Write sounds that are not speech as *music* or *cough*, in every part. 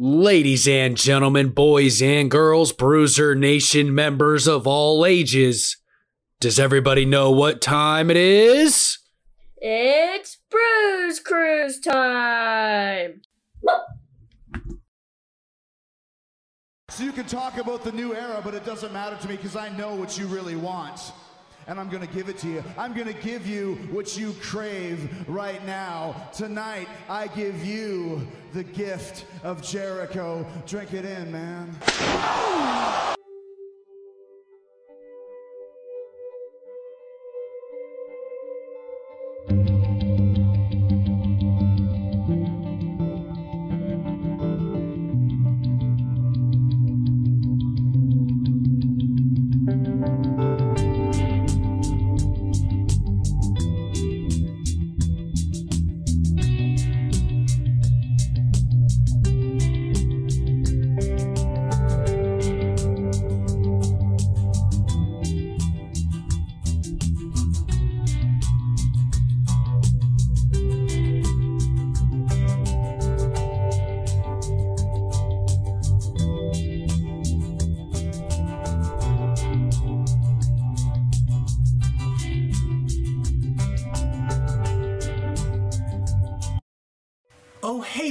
Ladies and gentlemen, boys and girls, Bruiser Nation members of all ages, does everybody know what time it is? It's Bruze Cruze time! So you can talk about the new era, but it doesn't matter to me because I know what you really want. And I'm going to give it to you. I'm going to give you what you crave right now. Tonight, I give you the gift of Jericho. Drink it in, man.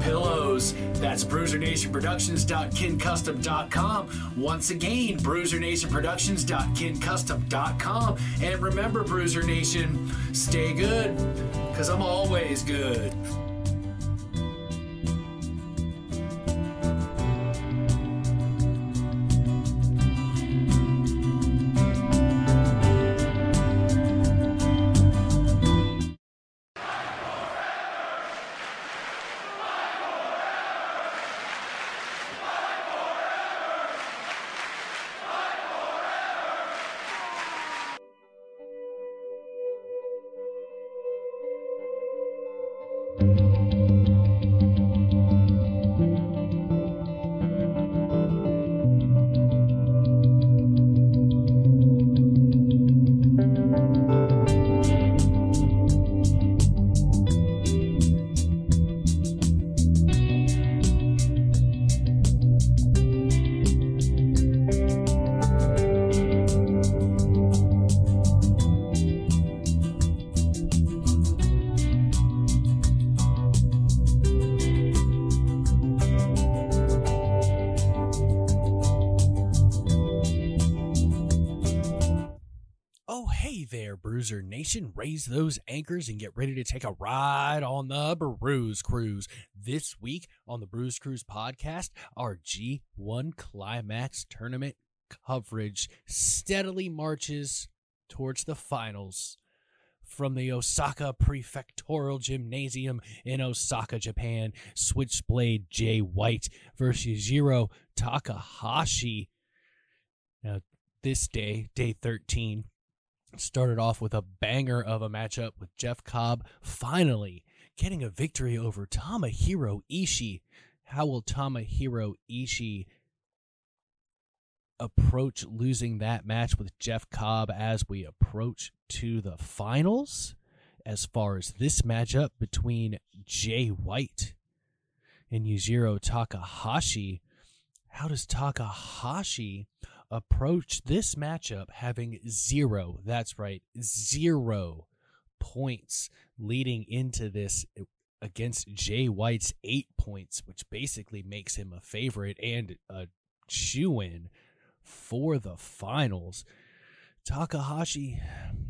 Pillows. That's bruisernationproductions.kincustom.com. Once again, bruisernationproductions.kincustom.com. And remember, Bruiser Nation, stay good, because I'm always good. There, Bruiser Nation. Raise those anchors and get ready to take a ride on the Bruze Cruze. This week on the Bruze Cruze podcast, our G1 Climax tournament coverage steadily marches towards the finals from the Osaka Prefectural Gymnasium in Osaka, Japan. Switchblade Jay White versus Jiro Takahashi. Now, this day, day 13, started off with a banger of a matchup with Jeff Cobb finally getting a victory over Tomohiro Ishii. How will Tomohiro Ishii approach losing that match with Jeff Cobb as we approach to the finals? As far as this matchup between Jay White and Yujiro Takahashi, how does Takahashi approach this matchup having zero, that's right, zero points leading into this against Jay White's eight points, which basically makes him a favorite and a shoe in for the finals. Takahashi,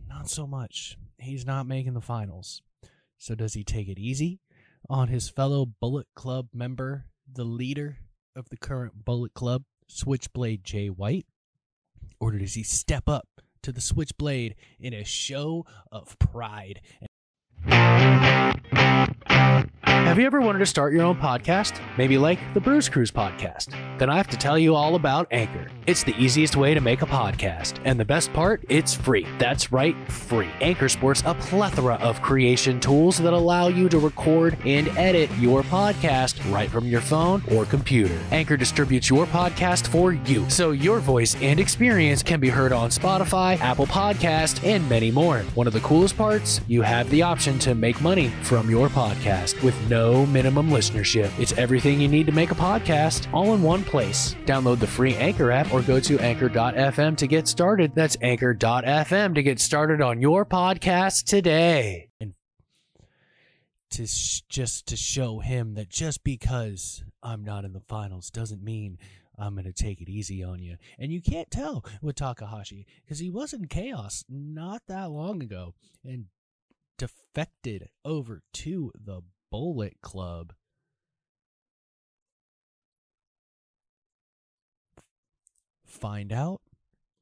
not so much. He's not making the finals. So does he take it easy on his fellow Bullet Club member, the leader of the current Bullet Club, Switchblade Jay White? Or does he step up to the Switchblade in a show of pride? Have you ever wanted to start your own podcast? Maybe like the Bruze Cruze podcast? Then I have to tell you all about Anchor. It's the easiest way to make a podcast. And the best part, it's free. That's right, free. Anchor sports a plethora of creation tools that allow you to record and edit your podcast right from your phone or computer. Anchor distributes your podcast for you, so your voice and experience can be heard on Spotify, Apple Podcast, and many more. One of the coolest parts, you have the option to make money from your podcast with no minimum listenership. It's everything you need to make a podcast all in one place. Download the free Anchor app or go to anchor.fm to get started. That's anchor.fm to get started on your podcast today. And to sh- just to show him that just because I'm not in the finals doesn't mean I'm going to take it easy on you. And you can't tell with Takahashi because he was in chaos not that long ago and defected over to the Bullet Club. Find out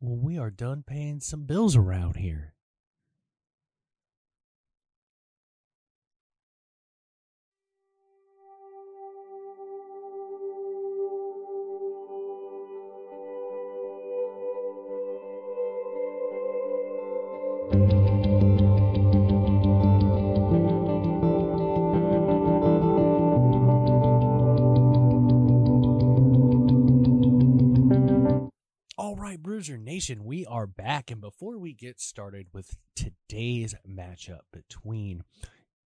when we are done paying some bills around here. Nation, we are back. And before we get started with today's matchup between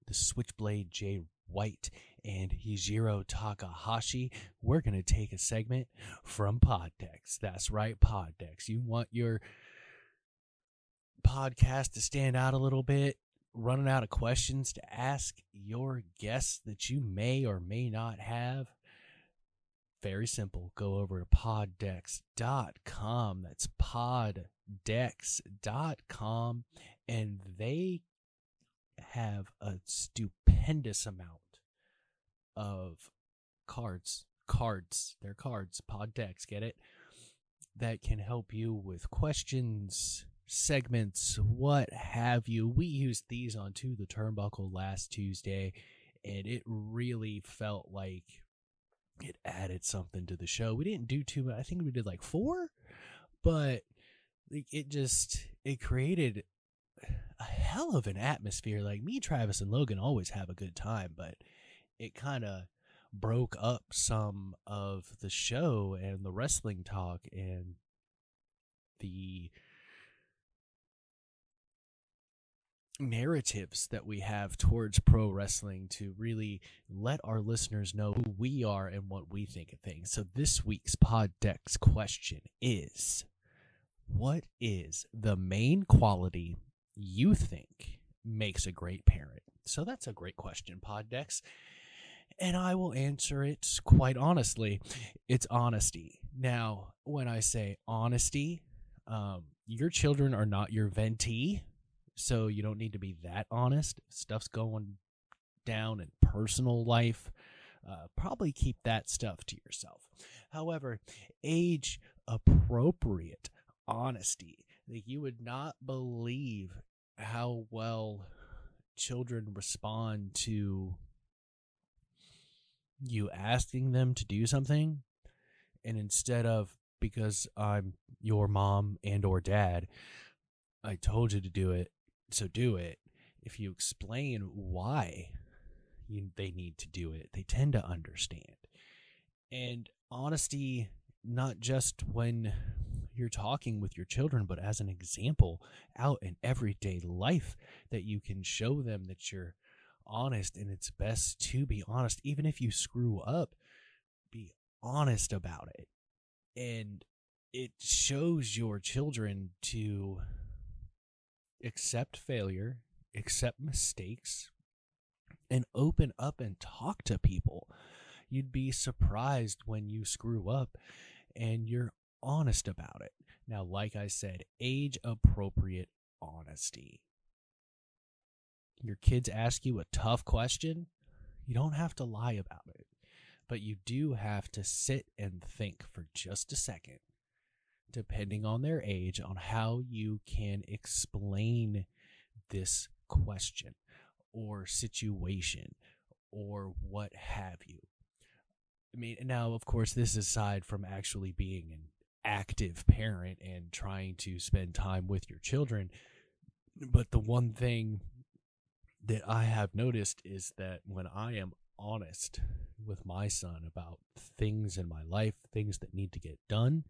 the Switchblade Jay White and Yujiro Takahashi, we're going to take a segment from Poddex. That's right, Poddex. You want your podcast to stand out a little bit, running out of questions to ask your guests that you may or may not have? Very simple. Go over to poddex.com. That's poddex.com. And they have a stupendous amount of cards. Cards. They're cards. Poddex. Get it? That can help you with questions, segments, what have you. We used these on To the Turnbuckle last Tuesday, and it really felt like it added something to the show. We didn't do too much. I think we did like four, but it just it created a hell of an atmosphere. Like me, Travis, and Logan always have a good time, but it kind of broke up some of the show and the wrestling talk and the narratives that we have towards pro wrestling to really let our listeners know who we are and what we think of things. So this week's Pod Dex question is what is the main quality you think makes a great parent? So that's a great question, Pod Dex. And I will answer it quite honestly. It's honesty. Now, when I say honesty, um, your children are not your venti so you don't need to be that honest. Stuff's going down in personal life. Uh, probably keep that stuff to yourself. However, age appropriate honesty. Like you would not believe how well children respond to you asking them to do something and instead of because I'm your mom and or dad I told you to do it so do it. If you explain why you, they need to do it, they tend to understand. And honesty, not just when you're talking with your children, but as an example out in everyday life that you can show them that you're honest and it's best to be honest. Even if you screw up, be honest about it. And it shows your children to accept failure, accept mistakes, and open up and talk to people. You'd be surprised when you screw up and you're honest about it. Now, like I said, age appropriate honesty. Your kids ask you a tough question, you don't have to lie about it, but you do have to sit and think for just a second depending on their age, on how you can explain this question or situation or what have you. I mean, now, of course, this is aside from actually being an active parent and trying to spend time with your children. But the one thing that I have noticed is that when I am honest with my son about things in my life, things that need to get done,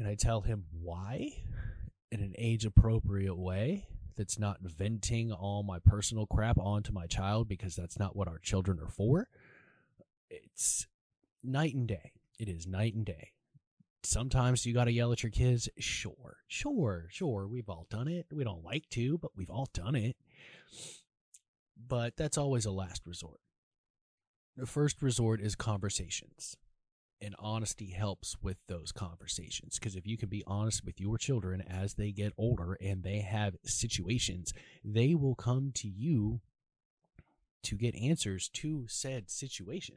and I tell him why in an age appropriate way that's not venting all my personal crap onto my child because that's not what our children are for. It's night and day. It is night and day. Sometimes you got to yell at your kids. Sure, sure, sure. We've all done it. We don't like to, but we've all done it. But that's always a last resort. The first resort is conversations and honesty helps with those conversations. Because if you can be honest with your children as they get older and they have situations they will come to you to get answers to said situation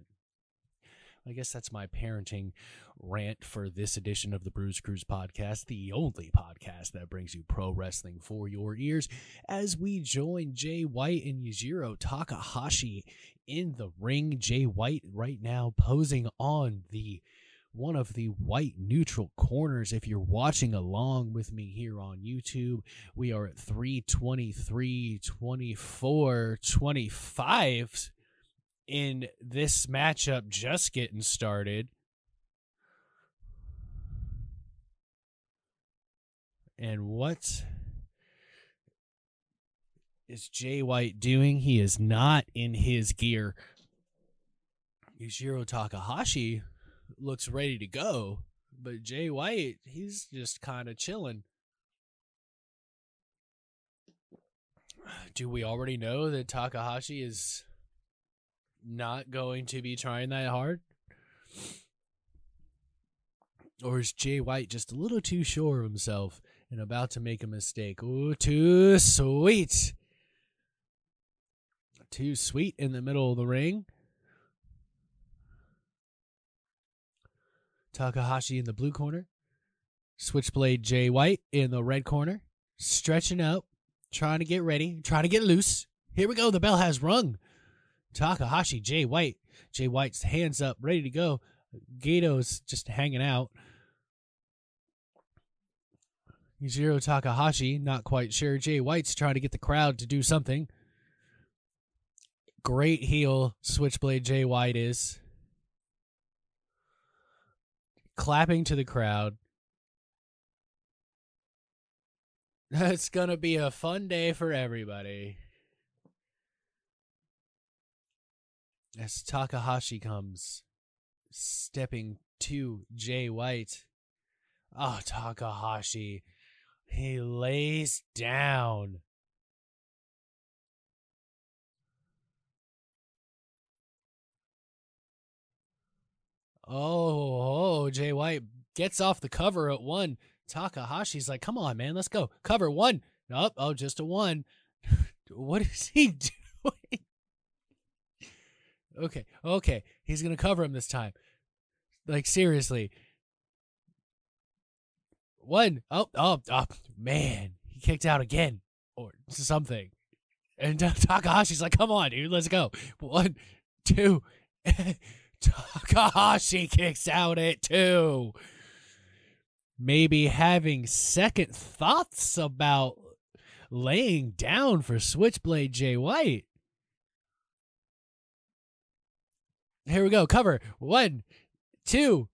I guess that's my parenting rant for this edition of the Bruze Cruze podcast, the only podcast that brings you pro wrestling for your ears. As we join Jay White and Yujiro Takahashi in the ring, Jay White right now posing on the one of the white neutral corners. If you're watching along with me here on YouTube, we are at 323, 24, 25 in this matchup just getting started. And what is Jay White doing? He is not in his gear. Yujiro Takahashi looks ready to go, but Jay White, he's just kind of chilling. Do we already know that Takahashi is not going to be trying that hard? Or is Jay White just a little too sure of himself and about to make a mistake? Ooh, too sweet. Too sweet in the middle of the ring. Takahashi in the blue corner. Switchblade Jay White in the red corner. Stretching out, trying to get ready, trying to get loose. Here we go. The bell has rung. Takahashi, Jay White. Jay White's hands up, ready to go. Gedo's just hanging out. Yujiro Takahashi, not quite sure. Jay White's trying to get the crowd to do something. Great heel Switchblade Jay White is. Clapping to the crowd. It's going to be a fun day for everybody. As Takahashi comes stepping to Jay White. Oh, Takahashi. He lays down. Oh, oh, Jay White gets off the cover at one. Takahashi's like, come on, man, let's go. Cover one. Nope. Oh, just a one. *laughs* what is he *laughs* doing? Okay, okay, he's gonna cover him this time. Like seriously. One, oh, oh, oh, man, he kicked out again or something. And *laughs* Takahashi's like, "Come on, dude, let's go." One, two. *laughs* Takahashi kicks out at two. Maybe having second thoughts about laying down for Switchblade Jay White. Here we go. Cover. One, two.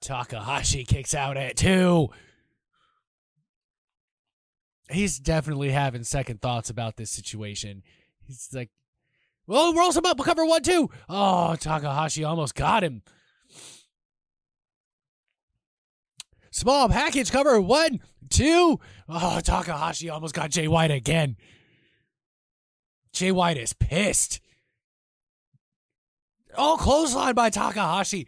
Takahashi kicks out at two. He's definitely having second thoughts about this situation. He's like, well, rolls him up. We'll cover one, two. Oh, Takahashi almost got him. Small package cover one, two. Oh, Takahashi almost got Jay White again. Jay White is pissed. Oh, clothesline by Takahashi.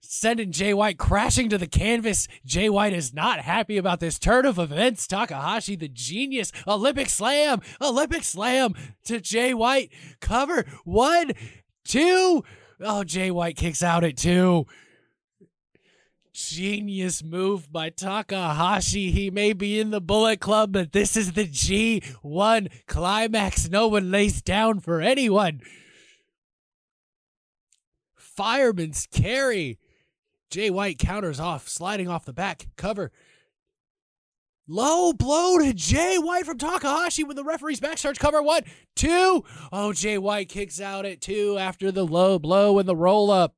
Sending Jay White crashing to the canvas. Jay White is not happy about this turn of events. Takahashi, the genius. Olympic slam. Olympic slam to Jay White. Cover. One, two. Oh, Jay White kicks out at two. genius move by Takahashi. He may be in the Bullet Club, but this is the G1 climax. No one lays down for anyone. Fireman's carry. Jay White counters off, sliding off the back cover. Low blow to Jay White from Takahashi when the referee's back starts cover. One, two. Oh, Jay White kicks out at two after the low blow and the roll up.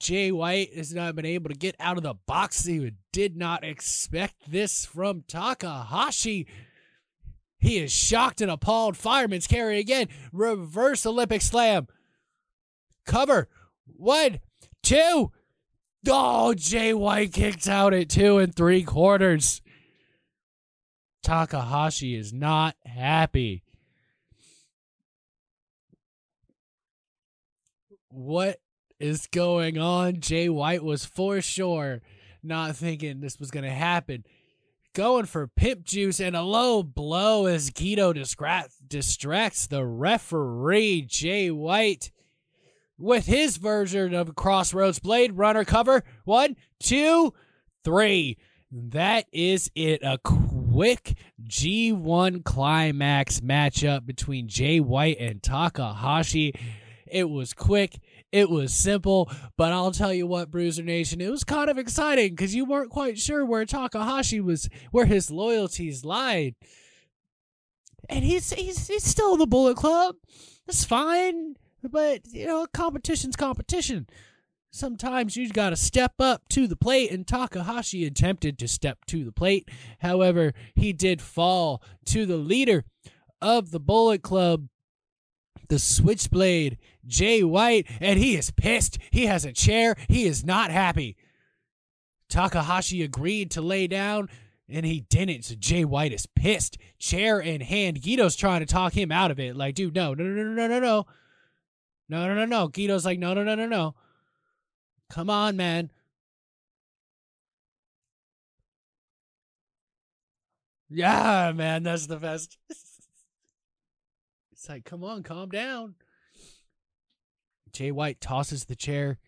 Jay White has not been able to get out of the box. He did not expect this from Takahashi. He is shocked and appalled. Fireman's carry again. Reverse Olympic slam. Cover. One, two. Oh, Jay White kicked out at two and three quarters. Takahashi is not happy. What is going on? Jay White was for sure not thinking this was going to happen. Going for pimp juice and a low blow as distracts, distracts the referee, Jay White with his version of Crossroads Blade Runner cover. One, two, three. That is it. A quick G1 climax matchup between Jay White and Takahashi. It was quick. It was simple, but I'll tell you what, Bruiser Nation, it was kind of exciting because you weren't quite sure where Takahashi was, where his loyalties lied. And he's he's he's still in the Bullet Club. That's fine. But, you know, competition's competition. Sometimes you got to step up to the plate, and Takahashi attempted to step to the plate. However, he did fall to the leader of the Bullet Club, the Switchblade, Jay White, and he is pissed. He has a chair. He is not happy. Takahashi agreed to lay down, and he didn't. So Jay White is pissed. Chair in hand. Gedo's trying to talk him out of it. Like, dude, no, no, no, no, no, no, no. No, no, no, no. Gedo's like, no, no, no, no, no. Come on, man. Yeah, man, that's the best. it's like, come on, calm down. Jay White tosses the chair,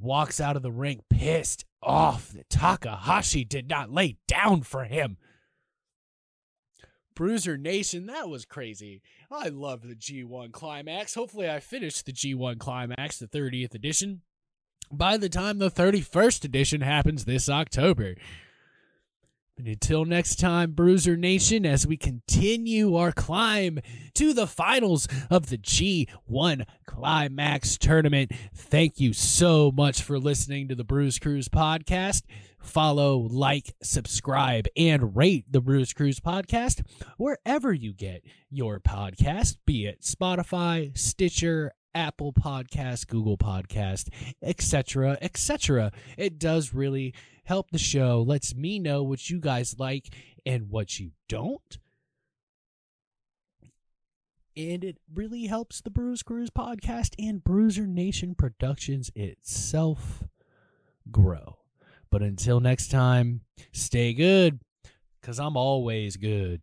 walks out of the ring pissed off that Takahashi did not lay down for him. Bruiser Nation, that was crazy. I love the G1 Climax. Hopefully, I finish the G1 Climax, the 30th edition, by the time the 31st edition happens this October. But until next time, Bruiser Nation, as we continue our climb to the finals of the G1 Climax Tournament, thank you so much for listening to the Bruze Cruze podcast. Follow, like, subscribe, and rate the Bruze Cruze podcast wherever you get your podcast, be it Spotify, Stitcher, Apple Podcast, Google Podcast, etc., etc. It does really help the show, lets me know what you guys like and what you don't. And it really helps the Bruze Cruze podcast and Bruiser Nation Productions itself grow. But until next time, stay good, because I'm always good.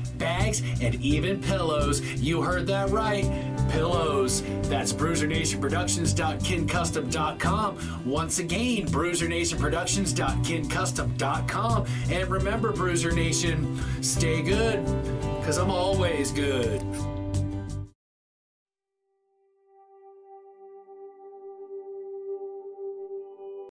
bags, and even pillows. You heard that right. Pillows. That's bruisernationproductions.kincustom.com. Once again, bruisernationproductions.kincustom.com. And remember, Bruiser Nation, stay good, because I'm always good.